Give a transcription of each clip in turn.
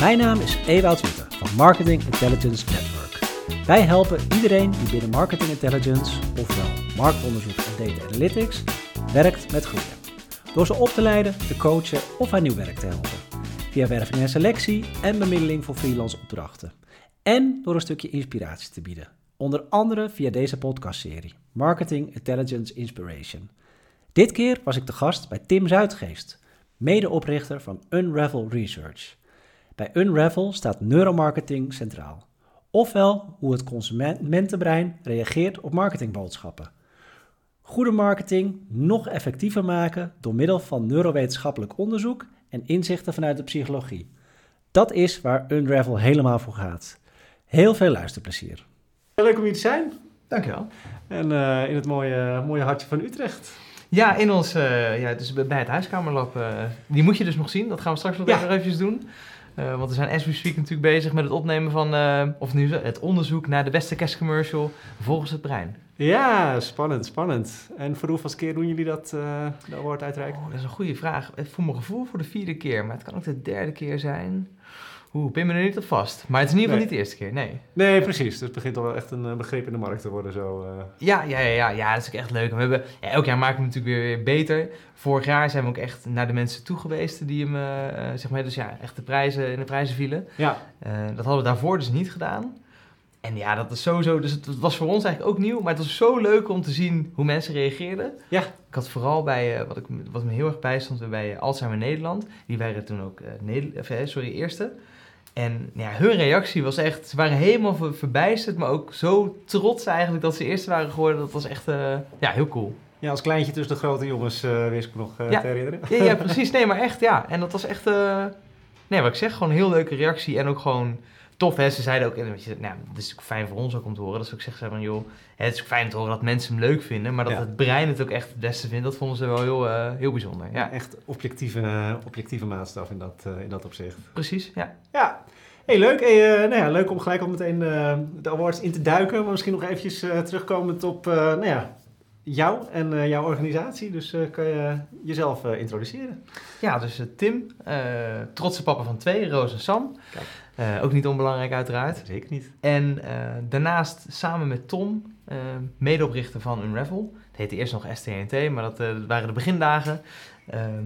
Mijn naam is Ewout Witte van Marketing Intelligence Network. Wij helpen iedereen die binnen Marketing Intelligence, ofwel marktonderzoek en data analytics, werkt met groeien. Door ze op te leiden, te coachen of aan nieuw werk te helpen. Via werving en selectie en bemiddeling voor freelance opdrachten. En door een stukje inspiratie te bieden. Onder andere via deze podcastserie Marketing Intelligence Inspiration. Dit keer was ik te gast bij Tim Zuidgeest, medeoprichter van Unravel Research. Bij Unravel staat neuromarketing centraal. Ofwel hoe het consumentenbrein reageert op marketingboodschappen. Goede marketing nog effectiever maken door middel van neurowetenschappelijk onderzoek en inzichten vanuit de psychologie. Dat is waar Unravel helemaal voor gaat. Heel veel luisterplezier. Leuk om hier te zijn. Dankjewel. En uh, in het mooie, mooie hartje van Utrecht. Ja, in ons, uh, ja, dus bij het huiskamerlab. Uh, die moet je dus nog zien. Dat gaan we straks nog ja. even eventjes doen. Uh, want we zijn as we speak natuurlijk bezig met het opnemen van, of nu het onderzoek naar de beste kerstcommercial volgens het brein. Ja, spannend, spannend. En voor hoeveel keer doen jullie dat, de award uitreiken? Oh, dat is een goede vraag. Voor mijn gevoel voor de vierde keer, maar het kan ook de derde keer zijn. Oeh, pin me er niet op vast. Maar het is in ieder geval niet de eerste keer, nee. Nee, precies. Dus het begint al wel echt een begrip in de markt te worden zo. Uh. Ja, ja, ja, ja, ja, dat is ook echt leuk. we hebben, ja, elk jaar maken we hem natuurlijk weer, weer beter. Vorig jaar zijn we ook echt naar de mensen toe geweest die hem, uh, zeg maar, dus ja, echt de prijzen, in de prijzen vielen. Ja. Uh, dat hadden we daarvoor dus niet gedaan. En ja, dat is sowieso, dus het was voor ons eigenlijk ook nieuw, maar het was zo leuk om te zien hoe mensen reageerden. Ja. Ik had vooral bij, wat, ik, wat me heel erg bijstond, bij Alzheimer Nederland. Die waren toen ook, sorry, eerste. En ja, hun reactie was echt, ze waren helemaal verbijsterd, maar ook zo trots eigenlijk dat ze eerste waren geworden. Dat was echt uh, ja, heel cool. Ja, als kleintje tussen de grote jongens uh, wist ik nog uh, ja. te herinneren. Ja, ja, precies. Nee, maar echt, ja. En dat was echt, nee, wat ik zeg, gewoon een heel leuke reactie. En ook gewoon tof, hè. Ze zeiden ook, en weet je, nou, het is fijn voor ons ook om te horen. Dat ze ook zeggen van, joh, het is ook fijn te horen dat mensen hem leuk vinden. Maar dat het brein het ook echt het beste vindt, dat vonden ze wel heel, heel bijzonder. Ja. Echt objectieve, objectieve maatstaf in dat, in dat opzicht. Precies, ja. Ja, Hey, leuk. Hey, uh, nou ja, leuk om gelijk al meteen de awards in te duiken. Maar misschien nog eventjes terugkomend op nou ja, jou en jouw organisatie. Dus kan je jezelf introduceren? Ja, dus Tim, trotse papa van twee, Roos en Sam. Ook niet onbelangrijk uiteraard. Zeker niet. En daarnaast samen met Tom, medeoprichter van Unravel. Het heette eerst nog STNT, maar dat waren de begindagen. Ehm,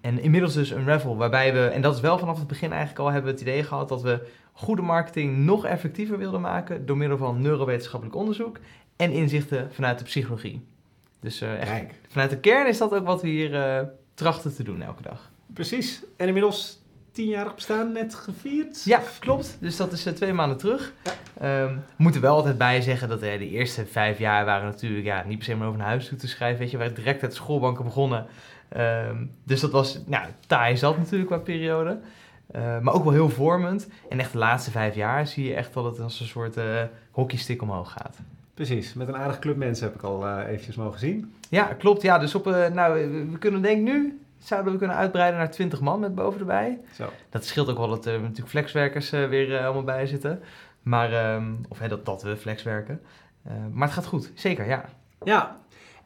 en inmiddels dus raffle waarbij we, en dat is wel vanaf het begin eigenlijk al, hebben we het idee gehad dat we goede marketing nog effectiever wilden maken door middel van neurowetenschappelijk onderzoek en inzichten vanuit de psychologie. Dus echt, vanuit de kern is dat ook wat we hier trachten te doen elke dag. Precies. En inmiddels tienjarig bestaan net gevierd? Ja, klopt. Dus dat is uh, twee maanden terug. Ja. Um, we moeten wel altijd bij zeggen dat de eerste vijf jaar waren natuurlijk ja, niet per se maar over een huis toe te schrijven. Weet je, we waren direct uit de schoolbanken begonnen. Um, dus dat was, nou, taai zat natuurlijk qua periode. Uh, maar ook wel heel vormend. En echt de laatste vijf jaar zie je echt dat het als een soort uh, hockeystick omhoog gaat. Precies, met een aardig club mensen heb ik al eventjes mogen zien. Ja, klopt. Ja, dus op, nou, we kunnen denk nu, zouden we kunnen uitbreiden naar 20 man met boven erbij. Zo. Dat scheelt ook wel dat er natuurlijk flexwerkers weer allemaal bij zitten. Maar, um, of dat, dat we flexwerken. maar het gaat goed, zeker, ja. Ja,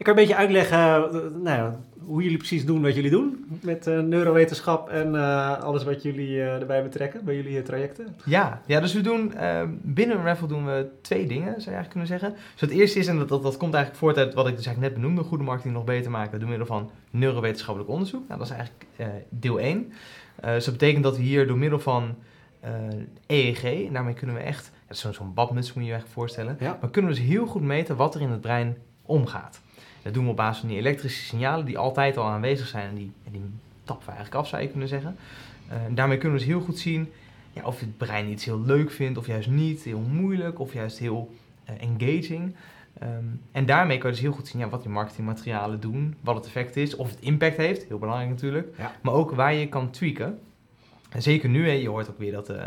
ik kan een beetje uitleggen nou, hoe jullie precies doen wat jullie doen met uh, neurowetenschap en uh, alles wat jullie uh, erbij betrekken bij jullie trajecten. Ja, ja, dus we doen binnen Raffle doen we twee dingen, zou je eigenlijk kunnen zeggen. Dus het eerste is, en dat, dat, dat komt eigenlijk voort uit wat ik dus eigenlijk net benoemde, goede marketing nog beter maken door middel van neurowetenschappelijk onderzoek. Nou, dat is eigenlijk deel 1. dus dat betekent dat we hier door middel van EEG, en daarmee kunnen we echt, zo'n zo badmuts moet je je echt voorstellen, ja. maar kunnen we dus heel goed meten wat er in het brein omgaat. Dat doen we op basis van die elektrische signalen die altijd al aanwezig zijn en die, en die tappen we eigenlijk af, zou je kunnen zeggen. Uh, daarmee kunnen we dus heel goed zien ja, of het brein iets heel leuk vindt, of juist niet, heel moeilijk, of juist heel uh, engaging. Um, en daarmee kan je dus heel goed zien ja, wat die marketingmaterialen doen, wat het effect is, of het impact heeft, heel belangrijk natuurlijk, ja. maar ook waar je kan tweaken. En zeker nu, hè, je hoort ook weer dat uh,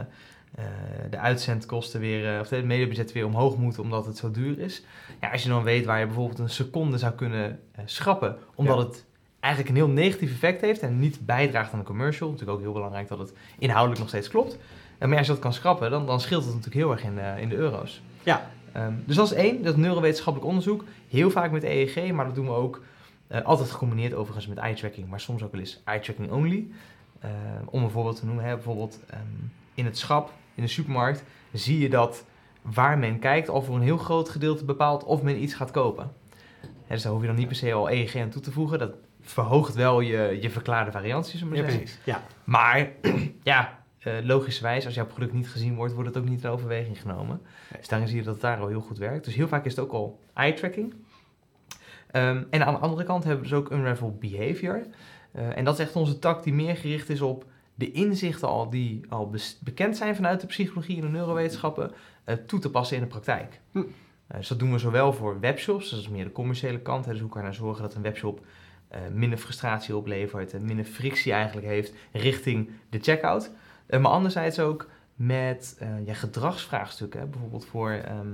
uh, de uitzendkosten weer, uh, of het mediabudget weer omhoog moeten omdat het zo duur is. Ja, als je dan weet waar je bijvoorbeeld een seconde zou kunnen uh, schrappen, omdat ja. het eigenlijk een heel negatief effect heeft en niet bijdraagt aan de commercial. Natuurlijk ook heel belangrijk dat het inhoudelijk nog steeds klopt. maar als je dat kan schrappen, dan, dan scheelt het natuurlijk heel erg in, in de euro's. Ja. Um, dus dat is één, dat neurowetenschappelijk onderzoek. Heel vaak met EEG, maar dat doen we ook altijd gecombineerd overigens met eye-tracking, maar soms ook wel eens eye-tracking only. om een voorbeeld te noemen, hè, bijvoorbeeld... Um, in het schap, in de supermarkt, zie je dat waar men kijkt al voor een heel groot gedeelte bepaalt of men iets gaat kopen. Hè, dus daar hoef je dan niet per se al EEG aan toe te voegen. Dat verhoogt wel je, je verklaarde varianties, zullen we Ja, precies. Ja. Maar ja, eh, logischerwijs, als jouw product niet gezien wordt, wordt het ook niet in overweging genomen. Nee. Dus daarin zie je dat het daar al heel goed werkt. Dus heel vaak is het ook al eye-tracking. Ehm, en aan de andere kant hebben we dus ook Unravel Behavior. Eh, en dat is echt onze tak die meer gericht is op de inzichten al die al bekend zijn vanuit de psychologie en de neurowetenschappen, eh, toe te passen in de praktijk. Hm. Eh, dus dat doen we zowel voor webshops, dat is meer de commerciële kant. Hè, dus hoe kan je nou zorgen dat een webshop eh, minder frustratie oplevert en minder frictie eigenlijk heeft richting de checkout. Maar anderzijds ook met ja, gedragsvraagstukken, hè, bijvoorbeeld voor, ehm,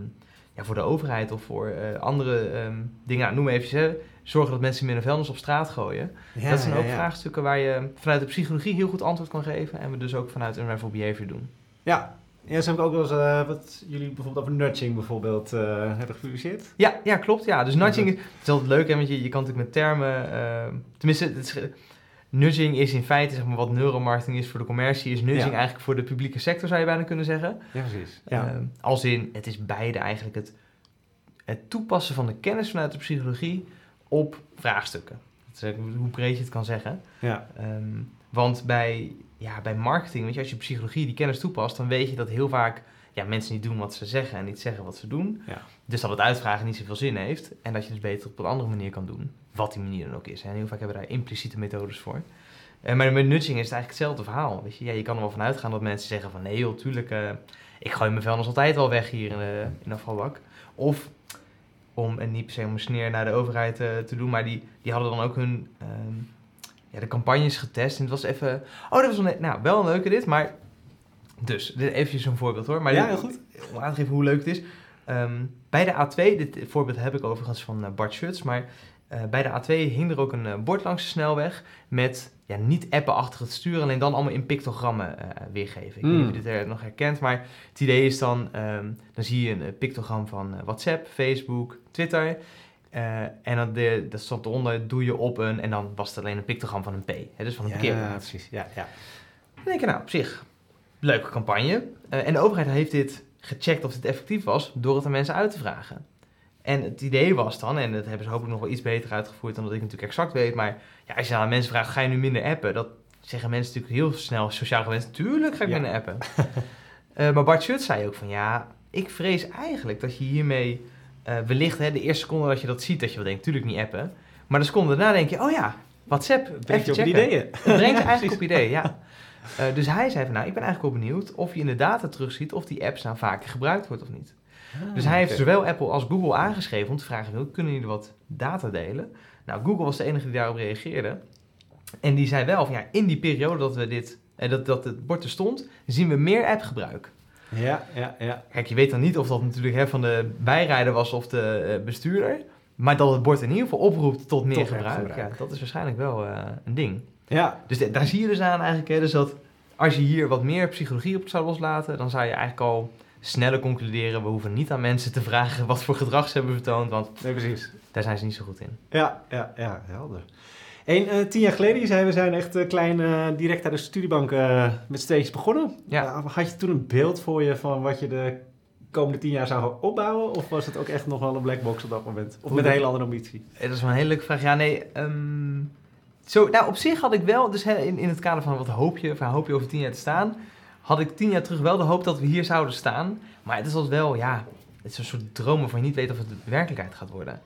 ja, voor de overheid of voor andere ehm, dingen. Nou, noem even, zorgen dat mensen minder vuilnis op straat gooien. Ja, dat zijn ja, ook ja. vraagstukken waar je vanuit de psychologie heel goed antwoord kan geven en we dus ook vanuit Unravel Behavior doen. Ja. Ja, ze hebben ook wel eens eh, wat jullie bijvoorbeeld over nudging bijvoorbeeld eh, hebben gepubliceerd. Ja, ja, klopt. Ja. Dus nudging is, het is altijd leuk, hè, want je, je kan natuurlijk met termen... eh, tenminste, het is, nudging is in feite zeg maar, wat neuromarketing is voor de commercie... is nudging Ja. eigenlijk voor de publieke sector, zou je bijna kunnen zeggen. Ja, precies. Ehm, als in, het is beide eigenlijk het, het toepassen van de kennis vanuit de psychologie op vraagstukken. Dat is hoe breed je het kan zeggen. ja. Ehm, want bij, ja, bij marketing, weet je, als je psychologie die kennis toepast, dan weet je dat heel vaak ja, mensen niet doen wat ze zeggen en niet zeggen wat ze doen. Ja. Dus dat het uitvragen niet zoveel zin heeft. En dat je dus beter op een andere manier kan doen. Wat die manier dan ook is. En heel vaak hebben we daar impliciete methodes voor. Eh, maar met nudging is het eigenlijk hetzelfde verhaal. Weet je? Ja, je kan er wel van uitgaan dat mensen zeggen van... Nee joh, tuurlijk, eh, ik gooi mijn vuilnis altijd wel weg hier in de, in de afvalbak. Of om, en niet per se om een sneer naar de overheid eh, te doen... maar die, die hadden dan ook hun... ehm, ja, de campagnes getest. En het was even... Oh, dat was wel, nou, wel een leuke dit, maar... Dus, dit even zo'n voorbeeld hoor. Maar Ja, heel goed. Om aan te geven hoe leuk het is. Ehm, bij de A2, dit voorbeeld heb ik overigens van eh, Bart Schutz, maar eh, bij de A2 hing er ook een eh, bord langs de snelweg met ja, niet appen achter het stuur, alleen dan allemaal in pictogrammen eh, weergeven. Ik weet niet of je dit nog herkent, maar het idee is dan, ehm, dan zie je een pictogram van WhatsApp, Facebook, Twitter. en dan de, dat stond eronder, doe je op een, en dan was het alleen een pictogram van een P, hè, dus van een Ja, parkeerplaats. precies. Ja, ja. Dan denk ik, nou, op zich, leuke campagne. En de overheid heeft dit gecheckt of dit effectief was door het aan mensen uit te vragen. En het idee was dan, en dat hebben ze hopelijk nog wel iets beter uitgevoerd dan dat ik natuurlijk exact weet, maar ja, als je aan mensen vraagt, ga je nu minder appen? Dat zeggen mensen natuurlijk heel snel sociaal gewenst, tuurlijk ga ik Ja. minder appen. Eh, maar Bart Schut zei ook van, ja, ik vrees eigenlijk dat je hiermee eh, wellicht hè, de eerste seconde dat je dat ziet, dat je wel denkt, tuurlijk niet appen. Maar de seconde daarna denk je, oh ja, WhatsApp, brengt je op ideeën. Het brengt je Ja, eigenlijk precies. op idee, ja. Eh, dus hij zei van, nou, ik ben eigenlijk wel benieuwd of je in de data terugziet of die apps nou vaker gebruikt wordt of niet. Dus hij heeft Ah, zowel Apple als Google aangeschreven om te vragen, wil, kunnen jullie wat data delen? Nou, Google was de enige die daarop reageerde. En die zei wel van, ja, in die periode dat we dit, eh, dat, dat het bord er stond, zien we meer appgebruik. Ja, ja, ja. Kijk, je weet dan niet of dat natuurlijk hè, van de bijrijder was of de eh, bestuurder. Maar dat het bord in ieder geval oproept tot meer Tot gebruik, ja, dat is waarschijnlijk wel eh, een ding. Ja, Dus de- daar zie je dus aan eigenlijk, hè, dus dat als je hier wat meer psychologie op zou loslaten, dan zou je eigenlijk al sneller concluderen, we hoeven niet aan mensen te vragen wat voor gedrag ze hebben vertoond, want nee, precies. daar zijn ze niet zo goed in. Ja, ja, ja, helder. En eh, tien jaar geleden, je zei, we zijn echt eh, klein, eh, direct uit de studiebank met steeds begonnen. Ja. Had je toen een beeld voor je van wat je de komende tien jaar zou gaan opbouwen? Of was het ook echt nog wel een black box op dat moment? Of Hoe met een hele andere ambitie? Dat is wel een hele leuke vraag. Ja, nee, ehm, zo, nou op zich had ik wel, dus in, in het kader van wat hoop je, van hoop je over tien jaar te staan, had ik tien jaar terug wel de hoop dat we hier zouden staan. Maar het is altijd wel, ja, het is een soort droom waarvan je niet weet of het werkelijkheid gaat worden.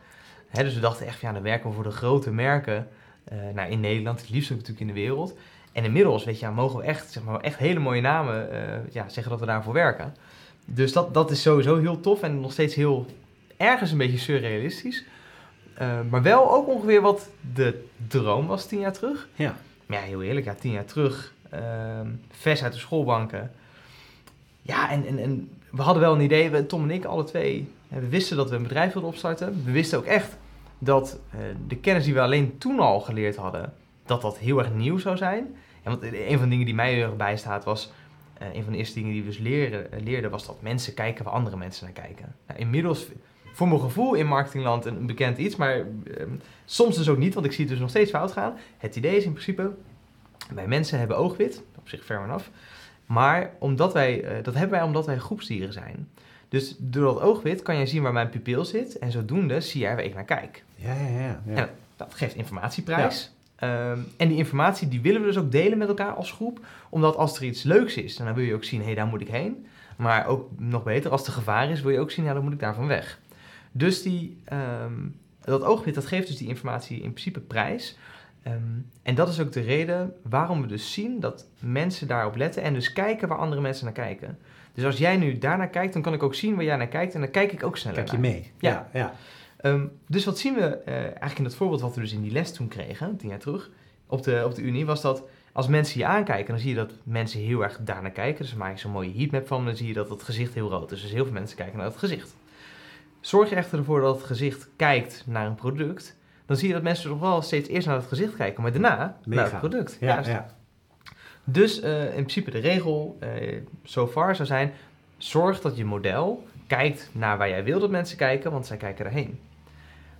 Hè, dus we dachten echt, van, ja, dan werken we voor de grote merken eh, nou, in Nederland, het liefst ook natuurlijk in de wereld. En inmiddels, weet je, ja, mogen we echt, zeg maar, echt hele mooie namen eh, ja, zeggen dat we daarvoor werken. Dus dat, dat is sowieso heel tof en nog steeds heel ergens een beetje surrealistisch. Eh, maar wel ook ongeveer wat de droom was tien jaar terug. Ja. Maar ja, heel eerlijk, ja, tien jaar terug, vers uit de schoolbanken. Ja, en, en, en we hadden wel een idee, Tom en ik, alle twee, we wisten dat we een bedrijf wilden opstarten. We wisten ook echt dat eh, de kennis die we alleen toen al geleerd hadden, dat dat heel erg nieuw zou zijn. En want een van de dingen die mij heel erg bijstaat was, eh, een van de eerste dingen die we dus leren, eh, leerden, was dat mensen kijken waar andere mensen naar kijken. Nou, inmiddels, voor mijn gevoel in marketingland een, bekend iets, maar ehm, soms dus ook niet, want ik zie het dus nog steeds fout gaan. Het idee is in principe, wij mensen hebben oogwit, op zich fair enough. Maar omdat wij, eh, dat hebben wij omdat wij groepsdieren zijn. Dus door dat oogwit kan je zien waar mijn pupil zit. En zodoende zie jij waar ik naar kijk. Ja, ja, ja. ja. En dat geeft informatieprijs. Ehm, en die informatie die willen we dus ook delen met elkaar als groep. Omdat als er iets leuks is, dan wil je ook zien, hé, hey, daar moet ik heen. Maar ook nog beter, als er gevaar is, wil je ook zien, ja, dan moet ik daarvan weg. Dus die, ehm, dat oogwit, dat geeft dus die informatie in principe prijs. Ehm, en dat is ook de reden waarom we dus zien dat mensen daarop letten en dus kijken waar andere mensen naar kijken. Dus als jij nu daarnaar kijkt, dan kan ik ook zien waar jij naar kijkt en dan kijk ik ook sneller Kijk je naar. mee. Ja. Ja, ja. Ehm, dus wat zien we eh, eigenlijk in dat voorbeeld wat we dus in die les toen kregen, tien jaar terug, op de, op de Unie, was dat als mensen je aankijken, dan zie je dat mensen heel erg daarnaar kijken. Dus dan maak je zo'n mooie heatmap van, dan zie je dat het gezicht heel rood is. Dus heel veel mensen kijken naar het gezicht. Zorg je echter ervoor dat het gezicht kijkt naar een product, dan zie je dat mensen toch wel steeds eerst naar het gezicht kijken, maar daarna naar het product. Ja, Juist. ja. Dus eh, in principe de regel eh so far zou zijn, zorg dat je model kijkt naar waar jij wil dat mensen kijken, want zij kijken daarheen.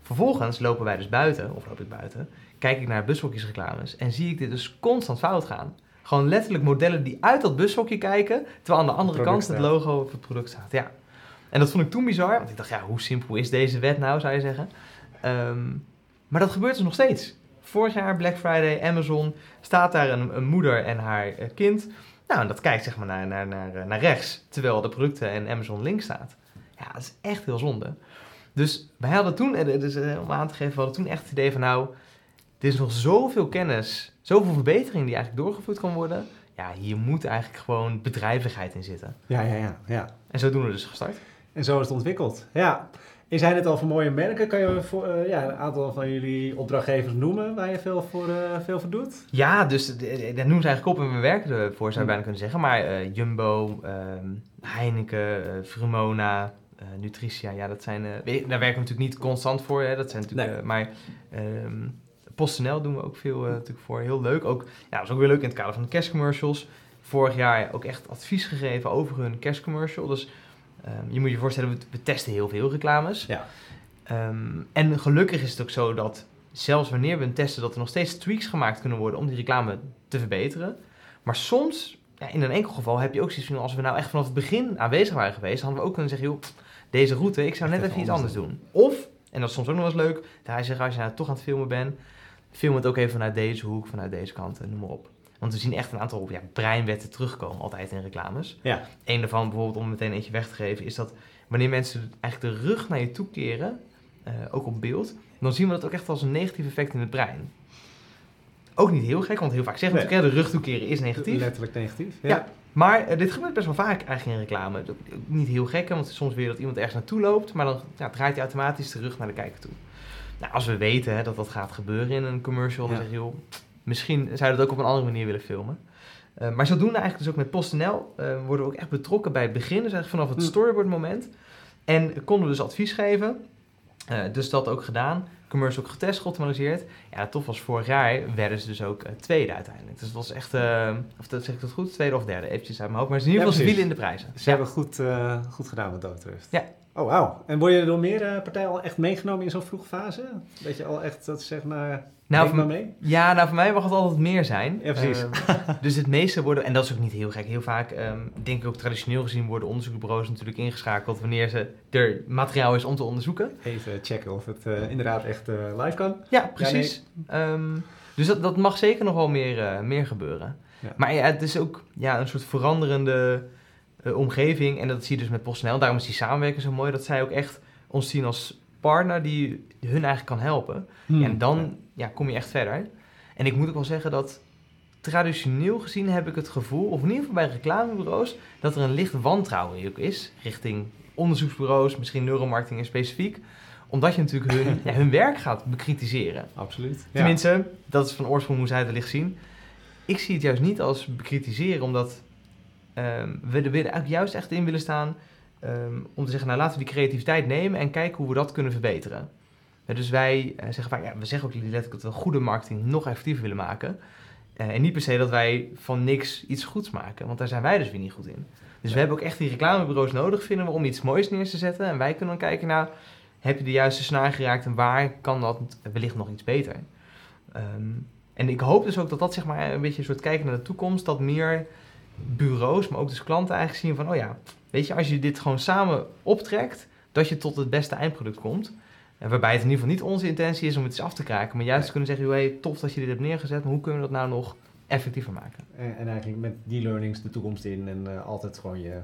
Vervolgens lopen wij dus buiten, of loop ik buiten, kijk ik naar bushokjesreclames en zie ik dit dus constant fout gaan. Gewoon letterlijk modellen die uit dat bushokje kijken, terwijl aan de andere product kant het logo op het product staat. Ja. En dat vond ik toen bizar, want ik dacht, ja, hoe simpel is deze wet nou, zou je zeggen. Ehm, maar dat gebeurt dus nog steeds. Vorig jaar, Black Friday, Amazon, staat daar een, een moeder en haar eh, kind. Nou, en dat kijkt zeg maar naar, naar, naar, eh, naar rechts, terwijl de producten en Amazon links staat. Ja, dat is echt heel zonde. Dus wij hadden toen, eh, dus, om aan te geven, we hadden toen echt het idee van nou, er is nog zoveel kennis, zoveel verbetering die eigenlijk doorgevoerd kan worden. Ja, hier moet eigenlijk gewoon bedrijvigheid in zitten. Ja, ja, ja, ja. En zo doen we dus gestart. En zo is het ontwikkeld. Ja. Je zei het al van mooie merken. Kan je voor, eh, ja, een aantal van jullie opdrachtgevers noemen waar je veel voor, eh, veel voor doet? Ja, dus eh, dat noemen ze eigenlijk op en we werken ervoor, zou je Hmm. bijna kunnen zeggen. Maar Jumbo, ehm, Heineken, Vrumona, eh, Nutricia, ja, dat zijn... daar werken we natuurlijk niet constant voor, hè, dat zijn natuurlijk... Nee. maar ehm PostNL doen we ook veel natuurlijk voor. Heel leuk. Ook, ja, dat is ook weer leuk in het kader van de kerstcommercials. Vorig jaar ook echt advies gegeven over hun kerstcommercial. Dus ehm, je moet je voorstellen, we, we testen heel veel reclames. Ja. Ehm, en gelukkig is het ook zo dat zelfs wanneer we een testen, dat er nog steeds tweaks gemaakt kunnen worden om die reclame te verbeteren. Maar soms, ja, in een enkel geval, heb je ook zoiets van, als we nou echt vanaf het begin aanwezig waren geweest, hadden we ook kunnen zeggen, joh, deze route, ik zou net even even iets anders doen. Of, en dat is soms ook nog wel eens leuk, dat hij zegt, als je nou toch aan het filmen bent, film het ook even vanuit deze hoek, vanuit deze kant, en noem maar op. Want we zien echt een aantal ja, breinwetten terugkomen altijd in reclames. Ja. Een daarvan, bijvoorbeeld om meteen eentje weg te geven, is dat wanneer mensen eigenlijk de rug naar je toe keren, eh, ook op beeld, dan zien we dat ook echt als een negatief effect in het brein. Ook niet heel gek, want heel vaak zeggen we Nee. natuurlijk, hè, de rug toekeren is negatief. Letterlijk negatief. Ja. Maar eh, dit gebeurt best wel vaak eigenlijk in reclame. Niet heel gek, want soms weer dat iemand ergens naartoe loopt, maar dan ja, draait hij automatisch de rug naar de kijker toe. Nou, als we weten hè, dat dat gaat gebeuren in een commercial, dan zeg je, joh, misschien zou je dat ook op een andere manier willen filmen. Eh, maar zodoende eigenlijk dus ook met PostNL eh, worden we ook echt betrokken bij het begin, dus eigenlijk vanaf het Hm. storyboard moment. En konden we dus advies geven. Eh, dus dat ook gedaan. Commercial ook getest, geoptimaliseerd. Ja, tof was vorig jaar werden ze dus ook tweede uiteindelijk. Dus het was echt, of dat zeg ik dat goed, tweede of derde, eventjes uit mijn hoofd. Maar ze in ieder Ja, geval, vielen in de prijzen. Ze hebben goed, goed gedaan wat dat betreft. Ja. Oh, wauw. En word je door meer partijen al echt meegenomen in zo'n vroege fase? Dat je al echt, dat ze zeg maar, Nou, voor, mee? ja, nou, voor mij mag het altijd meer zijn. Ja, precies. Eh, dus het meeste worden, en dat is ook niet heel gek, heel vaak, ehm, denk ik ook traditioneel gezien, worden onderzoekbureaus natuurlijk ingeschakeld wanneer ze er materiaal is om te onderzoeken. Even checken of het eh, inderdaad echt eh, live kan. Ja, precies. Ehm, dus dat, dat mag zeker nog wel meer, eh, meer gebeuren. Ja. Maar ja, het is ook ja, een soort veranderende omgeving. En dat zie je dus met PostNL. Daarom is die samenwerking zo mooi. Dat zij ook echt ons zien als partner die hun eigenlijk kan helpen. Hmm. En dan ja, kom je echt verder. En ik moet ook wel zeggen dat traditioneel gezien heb ik het gevoel, of in ieder geval bij reclamebureaus, dat er een licht wantrouwen ook is richting onderzoeksbureaus, misschien neuromarketing in specifiek. Omdat je natuurlijk hun, ja, hun werk gaat bekritiseren. Absoluut. Ja. Tenminste, dat is van oorsprong hoe zij het wellicht zien. Ik zie het juist niet als bekritiseren, omdat ehm, we er juist echt in willen staan ehm, om te zeggen, nou laten we die creativiteit nemen en kijken hoe we dat kunnen verbeteren. Ja, dus wij eh, zeggen vaak, ja, we zeggen ook letterlijk dat we goede marketing nog effectiever willen maken. Eh, en niet per se dat wij van niks iets goeds maken, want daar zijn wij dus weer niet goed in. Dus we hebben ook echt die reclamebureaus nodig, vinden we, om iets moois neer te zetten. En wij kunnen dan kijken, nou, heb je de juiste snaar geraakt en waar kan dat wellicht nog iets beter? Ehm, en ik hoop dus ook dat dat zeg maar een beetje een soort kijken naar de toekomst, dat meer bureaus, maar ook dus klanten eigenlijk zien van, oh ja, weet je, als je dit gewoon samen optrekt, dat je tot het beste eindproduct komt. En waarbij het in ieder geval niet onze intentie is om het eens af te kraken, maar juist kunnen zeggen, hey, tof dat je dit hebt neergezet, maar hoe kunnen we dat nou nog effectiever maken? En, en eigenlijk met die learnings de toekomst in en eh, altijd gewoon je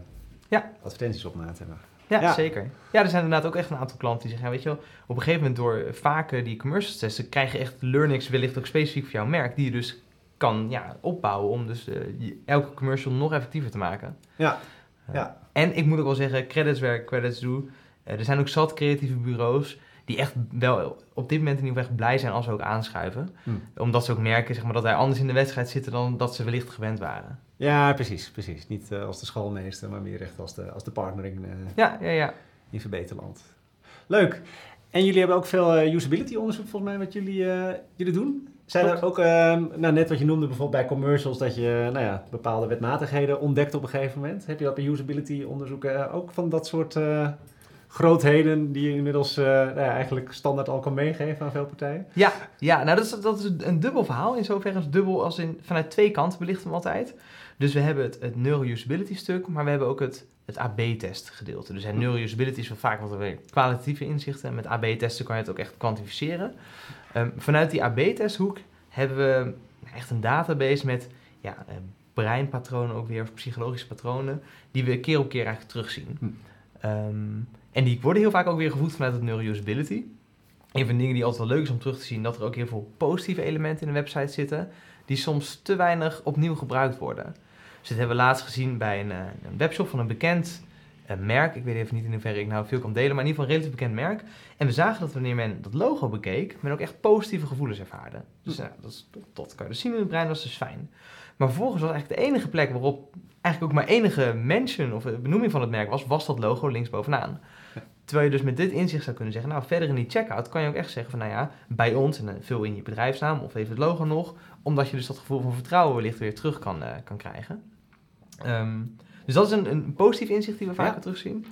Ja. advertenties op maat hebben. Ja, Ja. zeker. Ja, er zijn inderdaad ook echt een aantal klanten die zeggen, ja, weet je wel, op een gegeven moment door vaker die commercials testen, krijg je echt learnings wellicht ook specifiek voor jouw merk, die je dus kan ja, opbouwen om dus je- elke commercial nog effectiever te maken. Ja. Eh, Ja. En ik moet ook wel zeggen, credits waar credits doe, eh, er zijn ook zat creatieve bureaus die echt wel op dit moment in ieder geval echt blij zijn als we ook aanschuiven. Hm. Omdat ze ook merken zeg maar, dat wij anders in de wedstrijd zitten dan dat ze wellicht gewend waren. Ja, precies, precies. Niet eh, als de schoolmeester, maar meer echt als de, als de partner in, eh, Ja, ja, ja. in Verbeterland. Leuk. En jullie hebben ook veel usability onderzoek volgens mij wat jullie, jullie doen. Zijn er ook, ehm, nou net wat je noemde bijvoorbeeld bij commercials, dat je nou ja, bepaalde wetmatigheden ontdekt op een gegeven moment. Heb je dat bij usability onderzoeken ook van dat soort eh, grootheden die je inmiddels eh, nou ja, eigenlijk standaard al kan meegeven aan veel partijen? Ja, ja nou dat is, dat is een dubbel verhaal. In zoverre is dubbel als in vanuit twee kanten belichten we hem altijd. Dus we hebben het, het neuro-usability stuk, maar we hebben ook het, het AB-test gedeelte. Dus en neuro-usability is wel vaak wat weer kwalitatieve inzichten. En met AB-testen kan je het ook echt kwantificeren. Ehm, vanuit die AB-testhoek hebben we echt een database met ja, eh, breinpatronen ook weer, of psychologische patronen, die we keer op keer eigenlijk terugzien. Hm. Ehm, en die worden heel vaak ook weer gevoed vanuit het neuro-usability. Een van de dingen die altijd wel leuk is om terug te zien, dat er ook heel veel positieve elementen in een website zitten, die soms te weinig opnieuw gebruikt worden. Dus dit hebben we laatst gezien bij een, eh, een webshop van een bekend eh, merk. Ik weet even niet in hoeverre ik nou veel kan delen, maar in ieder geval een relatief bekend merk. En we zagen dat wanneer men dat logo bekeek, men ook echt positieve gevoelens ervaarde. Dus nou, dat, is, dat kan je dus zien in het brein, dat is dus fijn. Maar vervolgens was eigenlijk de enige plek waarop eigenlijk ook maar enige mention of eh, benoeming van het merk was, was dat logo links bovenaan. Terwijl je dus met dit inzicht zou kunnen zeggen, nou verder in die checkout kan je ook echt zeggen van nou ja, bij ons en dan vul in je bedrijfsnaam of even het logo nog, omdat je dus dat gevoel van vertrouwen wellicht weer terug kan, eh, kan krijgen. Ehm, dus dat is een, een positief inzicht die we vaker Ja. terugzien.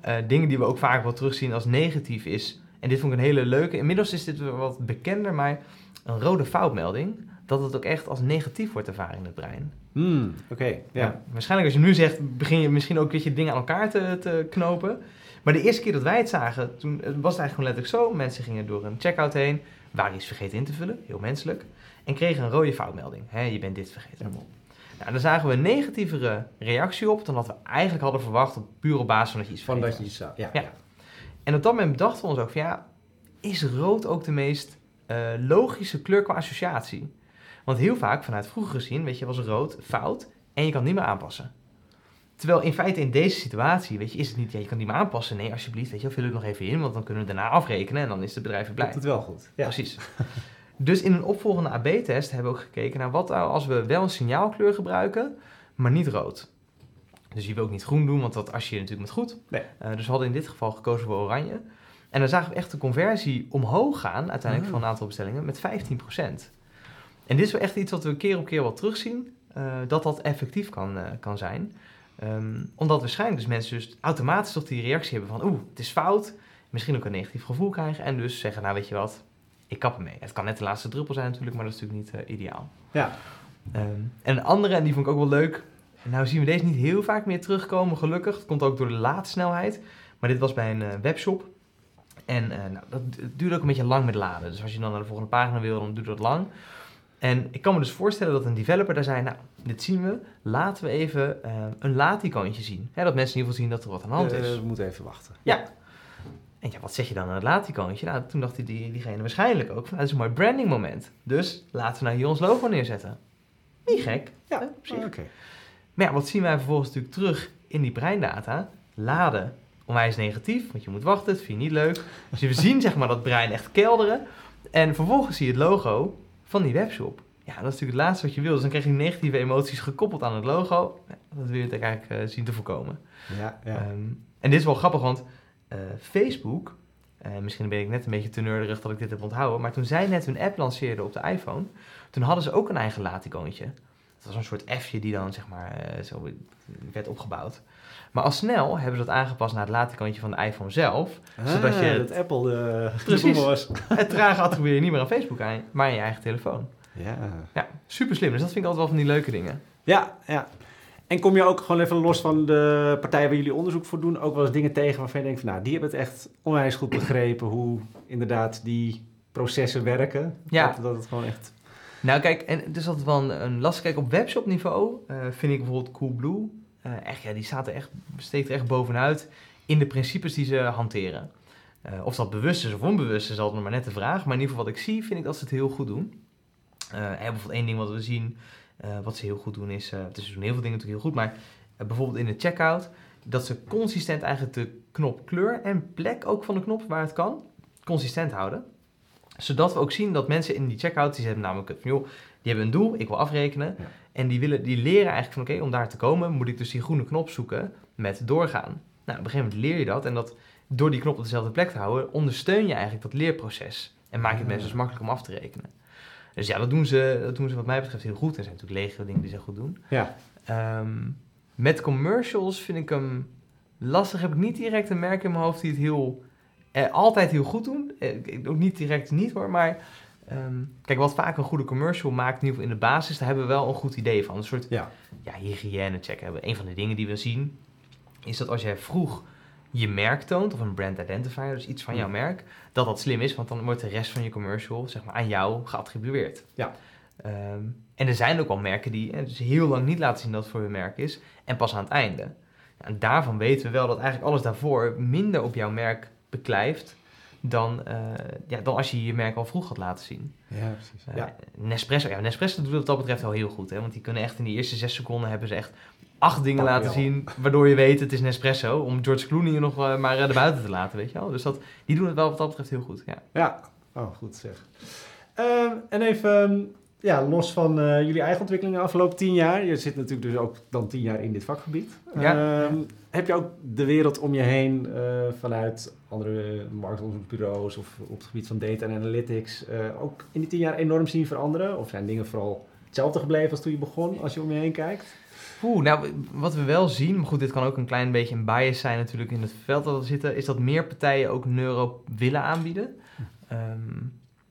Eh, dingen die we ook vaak wel terugzien als negatief is, en dit vond ik een hele leuke, inmiddels is dit wat bekender, maar een rode foutmelding, dat het ook echt als negatief wordt ervaren in het brein. Hmm, Oké, ja. Ja, waarschijnlijk als je nu zegt, begin je misschien ook weet je, dingen aan elkaar te, te knopen. Maar de eerste keer dat wij het zagen, toen was het eigenlijk gewoon letterlijk zo. Mensen gingen door een checkout heen, waren iets vergeten in te vullen, heel menselijk. En kregen een rode foutmelding. Hè, je bent dit vergeten. Nou, daar zagen we een negatievere reactie op dan dat we eigenlijk hadden verwacht, op puur op basis van dat je iets Van dat je iets zou. Ja. Ja. En op dat moment bedachten we ons ook van ja, is rood ook de meest eh, logische kleur qua associatie? Want heel vaak, vanuit vroeger gezien, weet je, was rood fout en je kan het niet meer aanpassen. Terwijl in feite in deze situatie, weet je, is het niet, ja, je kan niet meer aanpassen. Nee, alsjeblieft, weet je, vul het nog even in, want dan kunnen we daarna afrekenen en dan is het bedrijf weer blij. Doet het wel goed. Ja. Precies. Dus in een opvolgende AB-test hebben we ook gekeken naar wat nou als we wel een signaalkleur gebruiken, maar niet rood. Dus je wil ook niet groen doen, want dat associeer je natuurlijk met goed. Nee. Eh, dus we hadden in dit geval gekozen voor oranje. En dan zagen we echt de conversie omhoog gaan, uiteindelijk Ah. van een aantal bestellingen, met 15%. En dit is wel echt iets wat we keer op keer wel terugzien, eh, dat dat effectief kan, eh, kan zijn. Ehm, omdat waarschijnlijk dus mensen dus automatisch toch die reactie hebben van, oeh, het is fout. Misschien ook een negatief gevoel krijgen en dus zeggen, nou weet je wat, ik kap ermee. Het kan net de laatste druppel zijn natuurlijk, maar dat is natuurlijk niet eh, ideaal. Ja. Ehm, en een andere, en die vond ik ook wel leuk. Nou zien we deze niet heel vaak meer terugkomen, gelukkig. Het komt ook door de laadsnelheid. Maar dit was bij een eh, webshop. En eh, nou, dat du- duurde ook een beetje lang met laden. Dus als je dan naar de volgende pagina wil, dan duurt dat lang. En ik kan me dus voorstellen dat een developer daar zei, nou, dit zien we. Laten we even eh, een laadicoontje zien. Hè, dat mensen in ieder geval zien dat er wat aan de hand Eh, is. we moeten even wachten. Ja. En ja, wat zeg je dan aan het laadicoontje? Nou, toen dacht die, diegene waarschijnlijk ook van, dat is een mooi branding moment. Dus laten we nou hier ons logo neerzetten. Niet gek. Ja, zich. Oh, Oké. Maar ja, wat zien wij vervolgens natuurlijk terug in die breindata? Laden, onwijs negatief, want je moet wachten, dat vind je niet leuk. Dus we zien zeg maar dat brein echt kelderen. En vervolgens zie je het logo van die webshop. Ja, dat is natuurlijk het laatste wat je wil. Dus dan krijg je negatieve emoties gekoppeld aan het logo. Ja, dat wil je natuurlijk eigenlijk eh, zien te voorkomen. Ja, ja. Ehm, en dit is wel grappig, want eh, Facebook, eh, misschien ben ik net een beetje te nerderig dat ik dit heb onthouden, maar toen zij net hun app lanceerden op de iPhone, toen hadden ze ook een eigen laadicoontje. Dat was een soort F'je die dan zeg maar zo werd opgebouwd. Maar al snel hebben ze dat aangepast naar het laadicoontje van de iPhone zelf. zodat je- Ah, dat Apple de Precies. de was. Het trage attribueer je niet meer aan Facebook aan, maar aan je eigen telefoon. Ja. Ja, super slim. Dus dat vind ik altijd wel van die leuke dingen. Ja, ja. En kom je ook gewoon even los van de partijen waar jullie onderzoek voor doen, ook wel eens dingen tegen waarvan je denkt van nou, die hebben het echt onwijs goed begrepen hoe inderdaad die processen werken. Ja. Dat, dat het gewoon echt... Nou kijk, en het is altijd wel een, een lastig. Kijk, op webshop niveau eh, vind ik bijvoorbeeld Coolblue, eh echt, ja, die staat er echt, steekt er echt bovenuit in de principes die ze hanteren. Eh, of dat bewust is of onbewust is altijd nog maar net de vraag. Maar in ieder geval wat ik zie, vind ik dat ze het heel goed doen. Eh, bijvoorbeeld één ding wat we zien, wat ze heel goed doen is, het is doen heel veel dingen natuurlijk heel goed, maar bijvoorbeeld in de checkout, dat ze consistent eigenlijk de knop kleur en plek ook van de knop waar het kan, consistent houden. Zodat we ook zien dat mensen in die checkout, die hebben namelijk joh, die hebben een doel, ik wil afrekenen. En die, willen, die leren eigenlijk van oké, om daar te komen moet ik dus die groene knop zoeken met doorgaan. Nou, op een gegeven moment leer je dat en dat door die knop op dezelfde plek te houden, ondersteun je eigenlijk dat leerproces. En maak je het Ah. mensen dus makkelijk om af te rekenen. Dus ja, dat doen, ze, dat doen ze wat mij betreft heel goed. Er zijn natuurlijk legere dingen die ze goed doen. Ja, Ehm, met commercials vind ik hem lastig. Heb ik niet direct een merk in mijn hoofd die het heel, eh, altijd heel goed doen. Eh, ik- ook niet direct niet hoor, maar ehm, kijk, wat vaak een goede commercial maakt, in ieder geval in de basis, daar hebben we wel een goed idee van. Een soort ja. ja, hygiëne check hebben. Een van de dingen die we zien, is dat als jij vroeg je merk toont, of een brand identifier, dus iets van jouw Mm. merk, dat dat slim is, want dan wordt de rest van je commercial zeg maar, aan jou geattribueerd. Ja. Ehm, en er zijn ook wel merken die eh, dus heel lang niet laten zien dat het voor hun merk is, en pas aan het einde. En daarvan weten we wel dat eigenlijk alles daarvoor minder op jouw merk beklijft dan, eh, ja, dan als je je merk al vroeg had laten zien. Ja, precies. Eh, Ja. Nespresso, ja, Nespresso doet het wat dat betreft wel heel goed. Hè? Want die kunnen echt in die eerste zes seconden hebben ze echt acht dingen laten zien. Waardoor je weet het is Nespresso. Om George Clooney nog eh, maar eh, erbuiten te laten, weet je wel. Dus dat, die doen het wel wat dat betreft heel goed. Ja. Ja, oh, goed zeg. Ehm, en even, ehm, ja, los van eh, jullie eigen ontwikkelingen de afgelopen tien jaar. Je zit natuurlijk dus ook dan tien jaar in dit vakgebied. Ja. Ehm, heb je ook de wereld om je heen eh, vanuit andere marktonderzoekbureaus of op het gebied van data en analytics eh, ook in die tien jaar enorm zien veranderen? Of zijn dingen vooral hetzelfde gebleven als toen je begon, als je om je heen kijkt? Oeh, nou, wat we wel zien, maar goed, dit kan ook een klein beetje een bias zijn natuurlijk in het veld dat we zitten, is dat meer partijen ook neuro willen aanbieden. Ehm,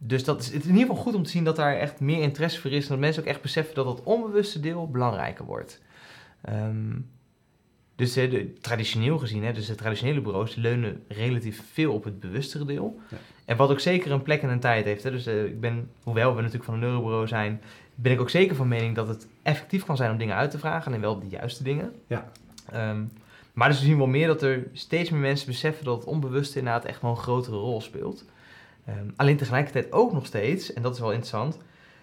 dus dat is, het is in ieder geval goed om te zien dat daar echt meer interesse voor is en dat mensen ook echt beseffen dat dat onbewuste deel belangrijker wordt. Ehm, dus de, traditioneel gezien, hè, dus de traditionele bureaus leunen relatief veel op het bewustere deel. Ja. En wat ook zeker een plek en een tijd heeft. Hè. Dus eh, ik ben, hoewel we natuurlijk van een neurobureau zijn, ben ik ook zeker van mening dat het effectief kan zijn om dingen uit te vragen en wel de juiste dingen. Ja. Ehm, maar dus we zien wel meer dat er steeds meer mensen beseffen dat het onbewuste inderdaad echt wel een grotere rol speelt. Ehm, alleen tegelijkertijd ook nog steeds, en dat is wel interessant,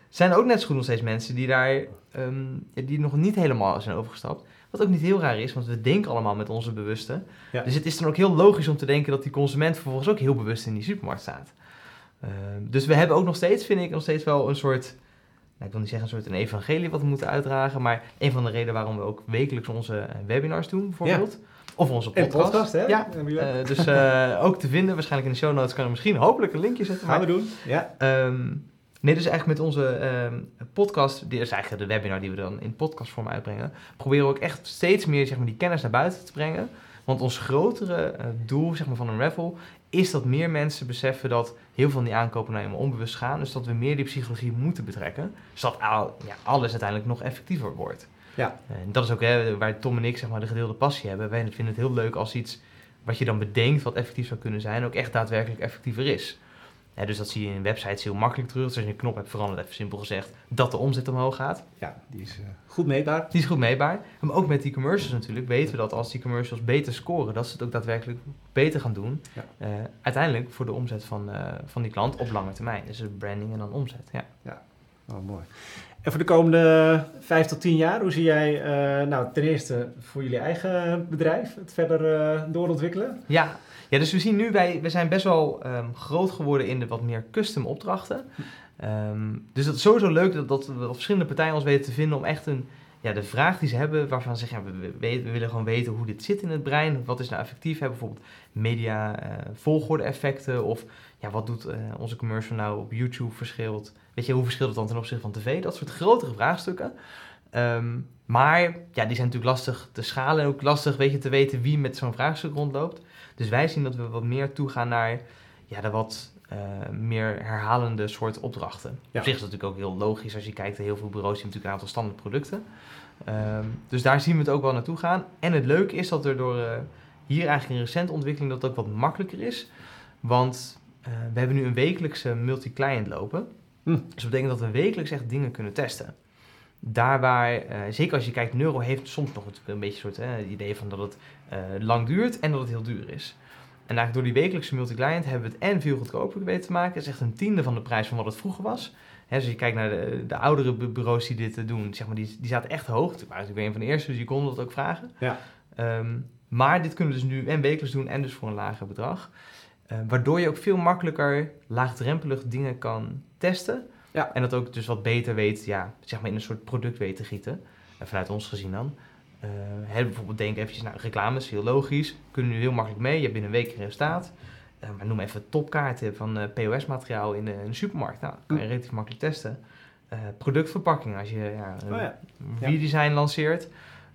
zijn er ook net zo goed nog steeds mensen die daar ehm, die nog niet helemaal zijn overgestapt. Wat ook niet heel raar is, want we denken allemaal met onze bewuste. Ja. Dus het is dan ook heel logisch om te denken dat die consument vervolgens ook heel bewust in die supermarkt staat. Ehm, dus we hebben ook nog steeds, vind ik, nog steeds wel een soort, nou, ik wil niet zeggen een soort een evangelie wat we moeten uitdragen, maar een van de redenen waarom we ook wekelijks onze eh, webinars doen, bijvoorbeeld. Of onze En podcast. podcast, hè? Ja, eh, dus eh, ook te vinden, waarschijnlijk in de show notes kan er misschien hopelijk een linkje zetten. Gaan maar- we doen, ja. Ehm, nee, dus eigenlijk met onze ehm, podcast, die is eigenlijk de webinar die we dan in podcastvorm uitbrengen, proberen we ook echt steeds meer zeg maar, die kennis naar buiten te brengen. Want ons grotere eh, doel zeg maar, van een raffle is dat meer mensen beseffen dat heel veel van die aankopen nou eenmaal onbewust gaan. Dus dat we meer die psychologie moeten betrekken. Zodat al, ja, alles uiteindelijk nog effectiever wordt. Ja. En dat is ook hè, waar Tom en ik zeg maar, de gedeelde passie hebben. Wij vinden het heel leuk als iets wat je dan bedenkt wat effectief zou kunnen zijn, ook echt daadwerkelijk effectiever is. Ja, dus dat zie je in websites heel makkelijk terug. Dus als je een knop hebt veranderd, even simpel gezegd, dat de omzet omhoog gaat. Ja, die is eh, goed meetbaar. Die is goed meetbaar. Maar ook met die commercials natuurlijk weten we dat als die commercials beter scoren, dat ze het ook daadwerkelijk beter gaan doen. Ja. Eh, uiteindelijk voor de omzet van, eh, van die klant op lange termijn. Dus branding en dan omzet. Ja. Oh, mooi. En voor de komende vijf tot tien jaar, hoe zie jij, eh, nou, ten eerste voor jullie eigen bedrijf het verder eh, doorontwikkelen? Ja. ja, dus we zien nu, wij, we zijn best wel ehm, groot geworden in de wat meer custom opdrachten. Ehm, dus dat is sowieso leuk dat, dat we op verschillende partijen ons weten te vinden om echt een, ja, de vraag die ze hebben, waarvan ze zeggen, ja, we, willen gewoon weten hoe dit zit in het brein. Wat is nou effectief? Hè? Bijvoorbeeld media eh, volgorde effecten of ja, wat doet eh, onze commercial nou op YouTube verschilt? Weet je, hoe verschilt het dan ten opzichte van tv? Dat soort grotere vraagstukken. Ehm, maar ja, die zijn natuurlijk lastig te schalen en ook lastig weet je, te weten wie met zo'n vraagstuk rondloopt. Dus wij zien dat we wat meer toegaan naar ja, de wat eh, meer herhalende soort opdrachten. Ja. Op zich is dat natuurlijk ook heel logisch als je kijkt naar heel veel bureaus die hebben natuurlijk een aantal standaard producten. Ehm, dus daar zien we het ook wel naartoe gaan. En het leuke is dat er door eh, hier eigenlijk een recente ontwikkeling dat het ook wat makkelijker is. Want eh, we hebben nu een wekelijkse multi-client lopen. Hm. Dus dat betekent dat we wekelijks echt dingen kunnen testen. Daar waar, zeker als je kijkt, Neuro heeft soms nog een beetje een soort idee van dat het lang duurt en dat het heel duur is. En eigenlijk door die wekelijkse multi-client hebben we het en veel goedkoper weten te maken. Het is echt een tiende van de prijs van wat het vroeger was. Hè, dus als je kijkt naar de, de oudere bu- bureaus die dit eh, doen, zeg maar, die, die zaten echt hoog. Ik was natuurlijk een van de eerste, dus je kon dat ook vragen. Ja. Ehm, maar dit kunnen we dus nu en wekelijks doen en dus voor een lager bedrag. Eh, waardoor je ook veel makkelijker laagdrempelig dingen kan testen. Ja. En dat ook dus wat beter weet, ja, zeg maar in een soort product weet te gieten. En vanuit ons gezien dan. Hè, bijvoorbeeld denk eventjes, nou reclames, heel logisch. Kunnen nu heel makkelijk mee. Je hebt binnen een week een resultaat. Eh, maar noem even topkaarten van eh, POS-materiaal in, de- in de supermarkt. Nou, dat kan je relatief makkelijk testen. Productverpakking, als je ja, een Oh ja. redesign lanceert.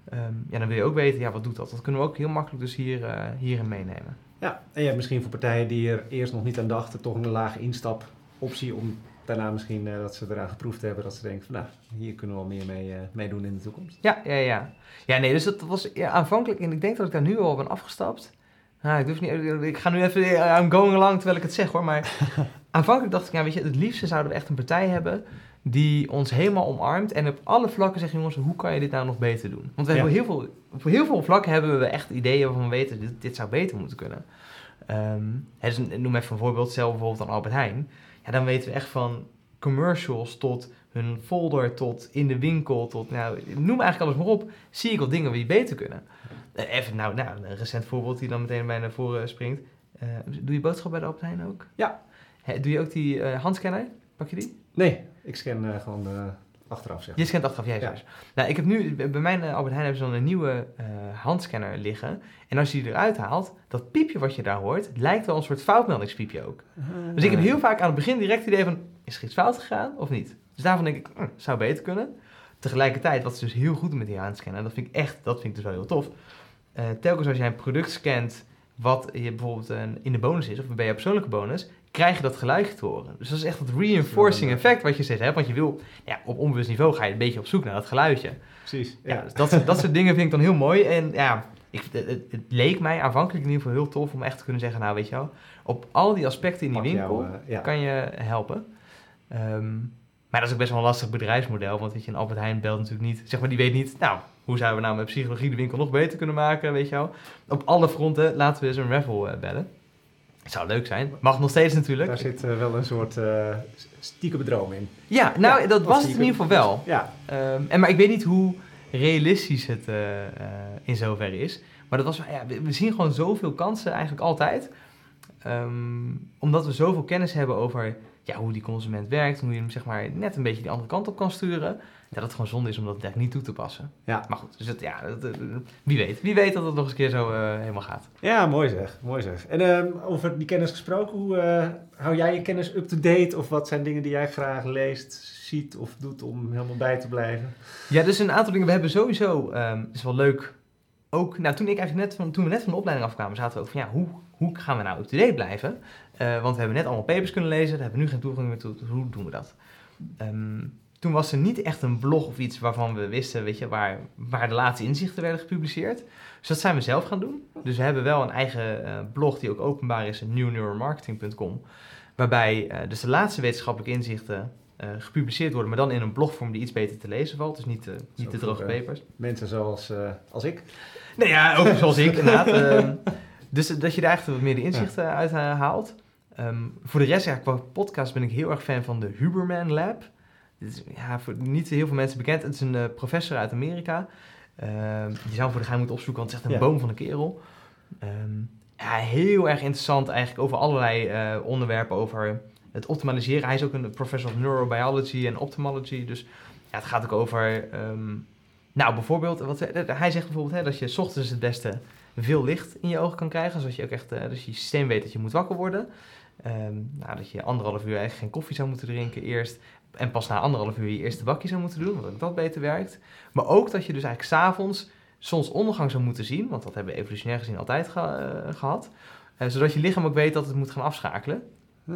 ehm, ja, dan wil je ook weten, ja, wat doet dat? Dat kunnen we ook heel makkelijk dus hier, hierin meenemen. Ja, en je hebt misschien voor partijen die er eerst nog niet aan dachten, toch een lage instapoptie om daarna misschien eh, dat ze eraan geproefd hebben, dat ze denken van nou, hier kunnen we wel meer mee, mee doen in de toekomst. Ja, ja, ja. Ja, nee, dus dat was ja, aanvankelijk, en ik denk dat ik daar nu al ben afgestapt. Nou, ik durf niet, ik ga nu even, eh, I'm going along terwijl ik het zeg hoor, maar aanvankelijk dacht ik, ja, weet je, het liefste zouden we echt een partij hebben die ons helemaal omarmt en op alle vlakken zegt, jongens, hoe kan je dit nou nog beter doen? Want we Ja. hebben heel veel, op heel veel vlakken hebben we echt ideeën waarvan we weten, dit, dit zou beter moeten kunnen. Ehm, dus noem even een voorbeeld, stel bijvoorbeeld aan Albert Heijn. Ja, dan weten we echt van commercials tot hun folder, tot in de winkel, tot, nou, noem eigenlijk alles maar op. Zie ik al dingen die beter kunnen. Eh, even, nou, nou, een recent voorbeeld die dan meteen bij naar voren springt. Eh, doe je boodschap bij de Albert Heijn ook? Ja. Doe je ook die eh, handscanner? Pak je die? Nee, ik scan eh, gewoon eh, achteraf zeg. Je scant achteraf, jij Ja. Nou, ik heb nu, bij mijn eh, Albert Heijn hebben ze dan een nieuwe eh, handscanner liggen. En als je die eruit haalt, dat piepje wat je daar hoort, lijkt wel een soort foutmeldingspiepje ook. Dus ik heb heel vaak aan het begin direct het idee van, is er iets fout gegaan of niet? Dus daarvan denk ik, hm, zou beter kunnen. Tegelijkertijd, wat ze dus heel goed doen met die handscanner, dat vind ik echt, dat vind ik dus wel heel tof. Eh, telkens als jij een product scant, wat je bijvoorbeeld eh, in de bonus is, of bij je persoonlijke bonus, krijg je dat geluid te horen. Dus dat is echt het reinforcing effect wat je zegt, hè? want je wil, ja, op onbewust niveau ga je een beetje op zoek naar dat geluidje. Precies. Ja, dus dat, soort- dat soort dingen vind ik dan heel mooi. En ja, ik, het, leek mij aanvankelijk in ieder geval heel tof om echt te kunnen zeggen, nou weet je wel, op al die aspecten in die winkel jou, eh, ja. kan je helpen. Ehm, maar dat is ook best wel een lastig bedrijfsmodel, want weet je, een Albert Heijn belt natuurlijk niet, zeg maar, die weet niet, nou, hoe zouden we nou met psychologie de winkel nog beter kunnen maken, weet je wel. Op alle fronten laten we eens een raffle eh, bellen. Zou leuk zijn. Mag nog steeds natuurlijk. Daar zit eh, wel een soort eh stiekem droom in. Ja, nou, Ja, dat was het in ieder geval wel. Ja, Ehm, en, maar ik weet niet hoe realistisch het eh, in zoverre is. Maar dat was, ja, we, we zien gewoon zoveel kansen eigenlijk altijd. Ehm, omdat we zoveel kennis hebben over ja, hoe die consument werkt. Hoe je hem zeg maar, net een beetje die andere kant op kan sturen. Dat het gewoon zonde is om dat echt niet toe te passen. Ja. Maar goed, dus het, ja, dat, eh, wie weet. Wie weet dat het nog eens een keer zo eh, helemaal gaat. ja mooi zeg. Mooi zeg. En ehm, over die kennis gesproken, hoe eh, hou jij je kennis up-to-date? Of wat zijn dingen die jij graag leest, ziet of doet om helemaal bij te blijven? Ja, dus een aantal dingen. We hebben sowieso, het is wel leuk, ook, nou toen ik eigenlijk net van, toen we net van de opleiding afkwamen, zaten we ook van ja, hoe, hoe gaan we nou up-to-date blijven? Want we hebben net allemaal papers kunnen lezen, daar hebben we nu geen toegang meer toe, dus hoe doen we dat? Ehm, toen was er niet echt een blog of iets waarvan we wisten, weet je, waar, waar de laatste inzichten werden gepubliceerd. Dus dat zijn we zelf gaan doen. Dus we hebben wel een eigen eh, blog die ook openbaar is, newneuromarketing.com, waarbij eh, dus de laatste wetenschappelijke inzichten eh, gepubliceerd worden, maar dan in een blogvorm die iets beter te lezen valt. Dus niet, niet de droge papers. Mensen zoals als ik. Nee, ja, ook zoals ik inderdaad. Ehm, dus dat je daar echt wat meer de inzichten uit haalt. Ehm, voor de rest, ja, qua podcast ben ik heel erg fan van de Huberman Lab. Dit is ja, voor niet heel veel mensen bekend. Het is een eh, professor uit Amerika. Ehm, je zou hem voor de geheim moeten opzoeken, want het is echt een Ja. boom van een kerel. Ehm, ja, heel erg interessant eigenlijk over allerlei eh, onderwerpen over het optimaliseren. Hij is ook een professor of neurobiology en ophthalmology. Dus ja, het gaat ook over... ehm, nou, bijvoorbeeld, wat, hij zegt bijvoorbeeld hè, dat je 's ochtends het beste veel licht in je ogen kan krijgen. Zodat je ook echt, eh, dus je systeem weet dat je moet wakker worden. Nou, dat je anderhalf uur eigenlijk geen koffie zou moeten drinken eerst. En pas na anderhalf uur je eerste bakje zou moeten doen, omdat dat beter werkt. Maar ook dat je dus eigenlijk s'avonds zonsondergang zou moeten zien. Want dat hebben we evolutionair gezien altijd ge- eh, gehad. Eh, zodat je lichaam ook weet dat het moet gaan afschakelen. Ah.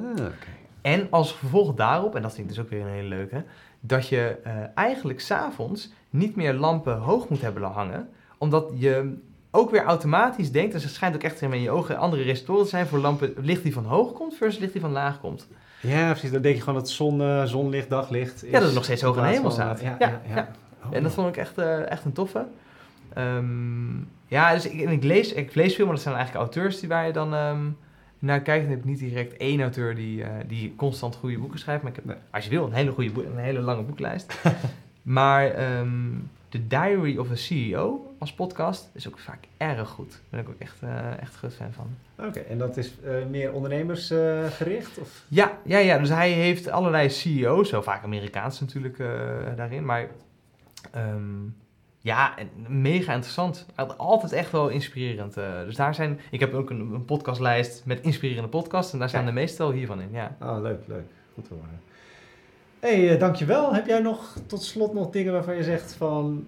En als gevolg daarop, en dat vind ik dus ook weer een hele leuke, dat je eh, eigenlijk s'avonds niet meer lampen hoog moet hebben hangen, omdat je ook weer automatisch denkt, dus het schijnt ook echt in je ogen andere receptoren te zijn voor lampen, licht die van hoog komt versus licht die van laag komt. Ja, precies. Dan denk je gewoon dat zon, zonlicht, daglicht is. Ja, dat het nog steeds hoog in de hemel staat. Ja, ja, ja. ja. Oh, En dat vond ik echt, eh, echt een toffe. Ehm, ja, dus ik, en ik, lees, ik lees veel, maar dat zijn eigenlijk auteurs die waar je dan ehm, naar kijkt. Dan heb ik niet direct één auteur die, eh, die constant goede boeken schrijft. Maar ik heb, Nee. als je wil, een hele, goede boek, een hele lange boeklijst. maar ehm The Diary of a CEO als podcast is ook vaak erg goed. Daar ben ik ook echt, eh echt groot fan van. Oké, en dat is eh, meer ondernemersgericht? of? Ja, ja, ja, dus hij heeft allerlei CEO's, zo vaak Amerikaans natuurlijk eh, daarin, maar ehm, ja, mega interessant. Altijd echt wel inspirerend. eh. dus daar zijn, ik heb ook een, een podcastlijst met inspirerende podcasts en daar staan Ja. de meeste wel hiervan in, ja. Oh, leuk, leuk. Goed horen. hey, eh, dankjewel. Heb jij nog tot slot nog dingen waarvan je zegt van...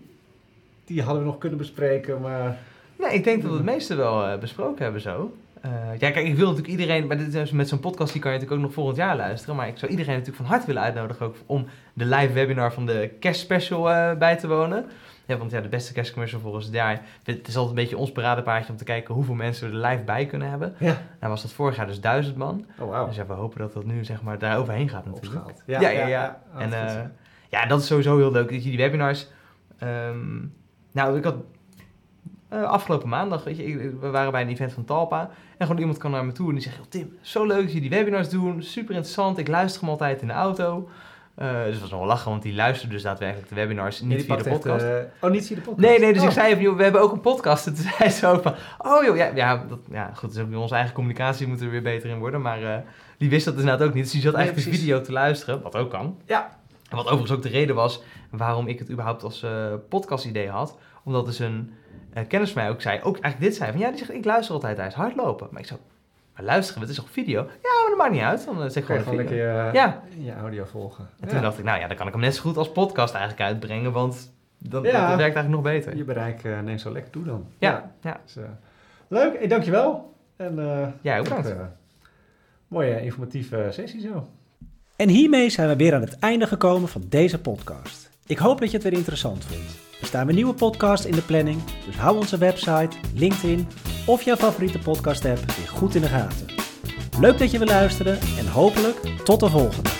Die hadden we nog kunnen bespreken, maar... Nee, ik denk dat we het meeste wel eh, besproken hebben zo. Eh, ja, kijk, ik wil natuurlijk iedereen, maar dit is met zo'n podcast die kan je natuurlijk ook nog volgend jaar luisteren. Maar ik zou iedereen natuurlijk van harte willen uitnodigen ook om de live webinar van de kerstspecial eh bij te wonen. Ja, want ja, de beste kerstcommercial volgens het jaar. Het is altijd een beetje ons paradepaardje om te kijken hoeveel mensen we er live bij kunnen hebben. Ja. Nou was dat vorig jaar dus duizend man. Oh, wauw. Dus ja, we hopen dat dat nu zeg maar daar overheen gaat natuurlijk. Opschaald. Ja, ja, ja. Oh, en eh, ja, dat is sowieso heel leuk. Dat je die webinars. ehm, nou, ik had eh, afgelopen maandag, weet je, ik- we waren bij een event van Talpa. En gewoon iemand kwam naar me toe en die zegt: "Joh, Tim, zo leuk dat je die webinars doen. Super interessant. Ik luister hem altijd in de auto. Eh, dus het was nog wel lachen, want die luisterde dus daadwerkelijk de webinars, niet via de echt, podcast. eh, oh, niet via de podcast? Nee, nee, dus Oh. ik zei even, joh, we hebben ook een podcast. En toen zei ze ook van, oh joh, ja, ja, dat, ja goed, dus ook onze eigen communicatie moeten we weer beter in worden. Maar die wist dat inderdaad ook niet. Dus die zat Nee, eigenlijk de video te luisteren, wat ook kan. Ja. Wat overigens ook de reden was waarom ik het überhaupt als eh podcast idee had. Omdat dus een eh, kennis van mij ook zei, ook eigenlijk dit zei, van ja, die zegt, ik luister altijd tijdens hardlopen. Maar ik zo, maar luisteren, het is toch video? Ja, maar dat maakt niet uit, dan eh, zeg gewoon lekker je, Ja. je audio volgen. En toen Ja. dacht ik, nou ja, dan kan ik hem net zo goed als podcast eigenlijk uitbrengen, want dan, Ja. dat werkt eigenlijk nog beter. Je bereik uh, neemt zo lekker toe dan. Ja, ja. Dus, leuk, hey, dankjewel. En, Ja, ook bedankt. mooie informatieve sessie zo. En hiermee zijn we weer aan het einde gekomen van deze podcast. Ik hoop dat je het weer interessant vond. Er staan weer nieuwe podcasts in de planning, dus hou onze website, LinkedIn of jouw favoriete podcast app weer goed in de gaten. Leuk dat je wil luisteren en hopelijk tot de volgende.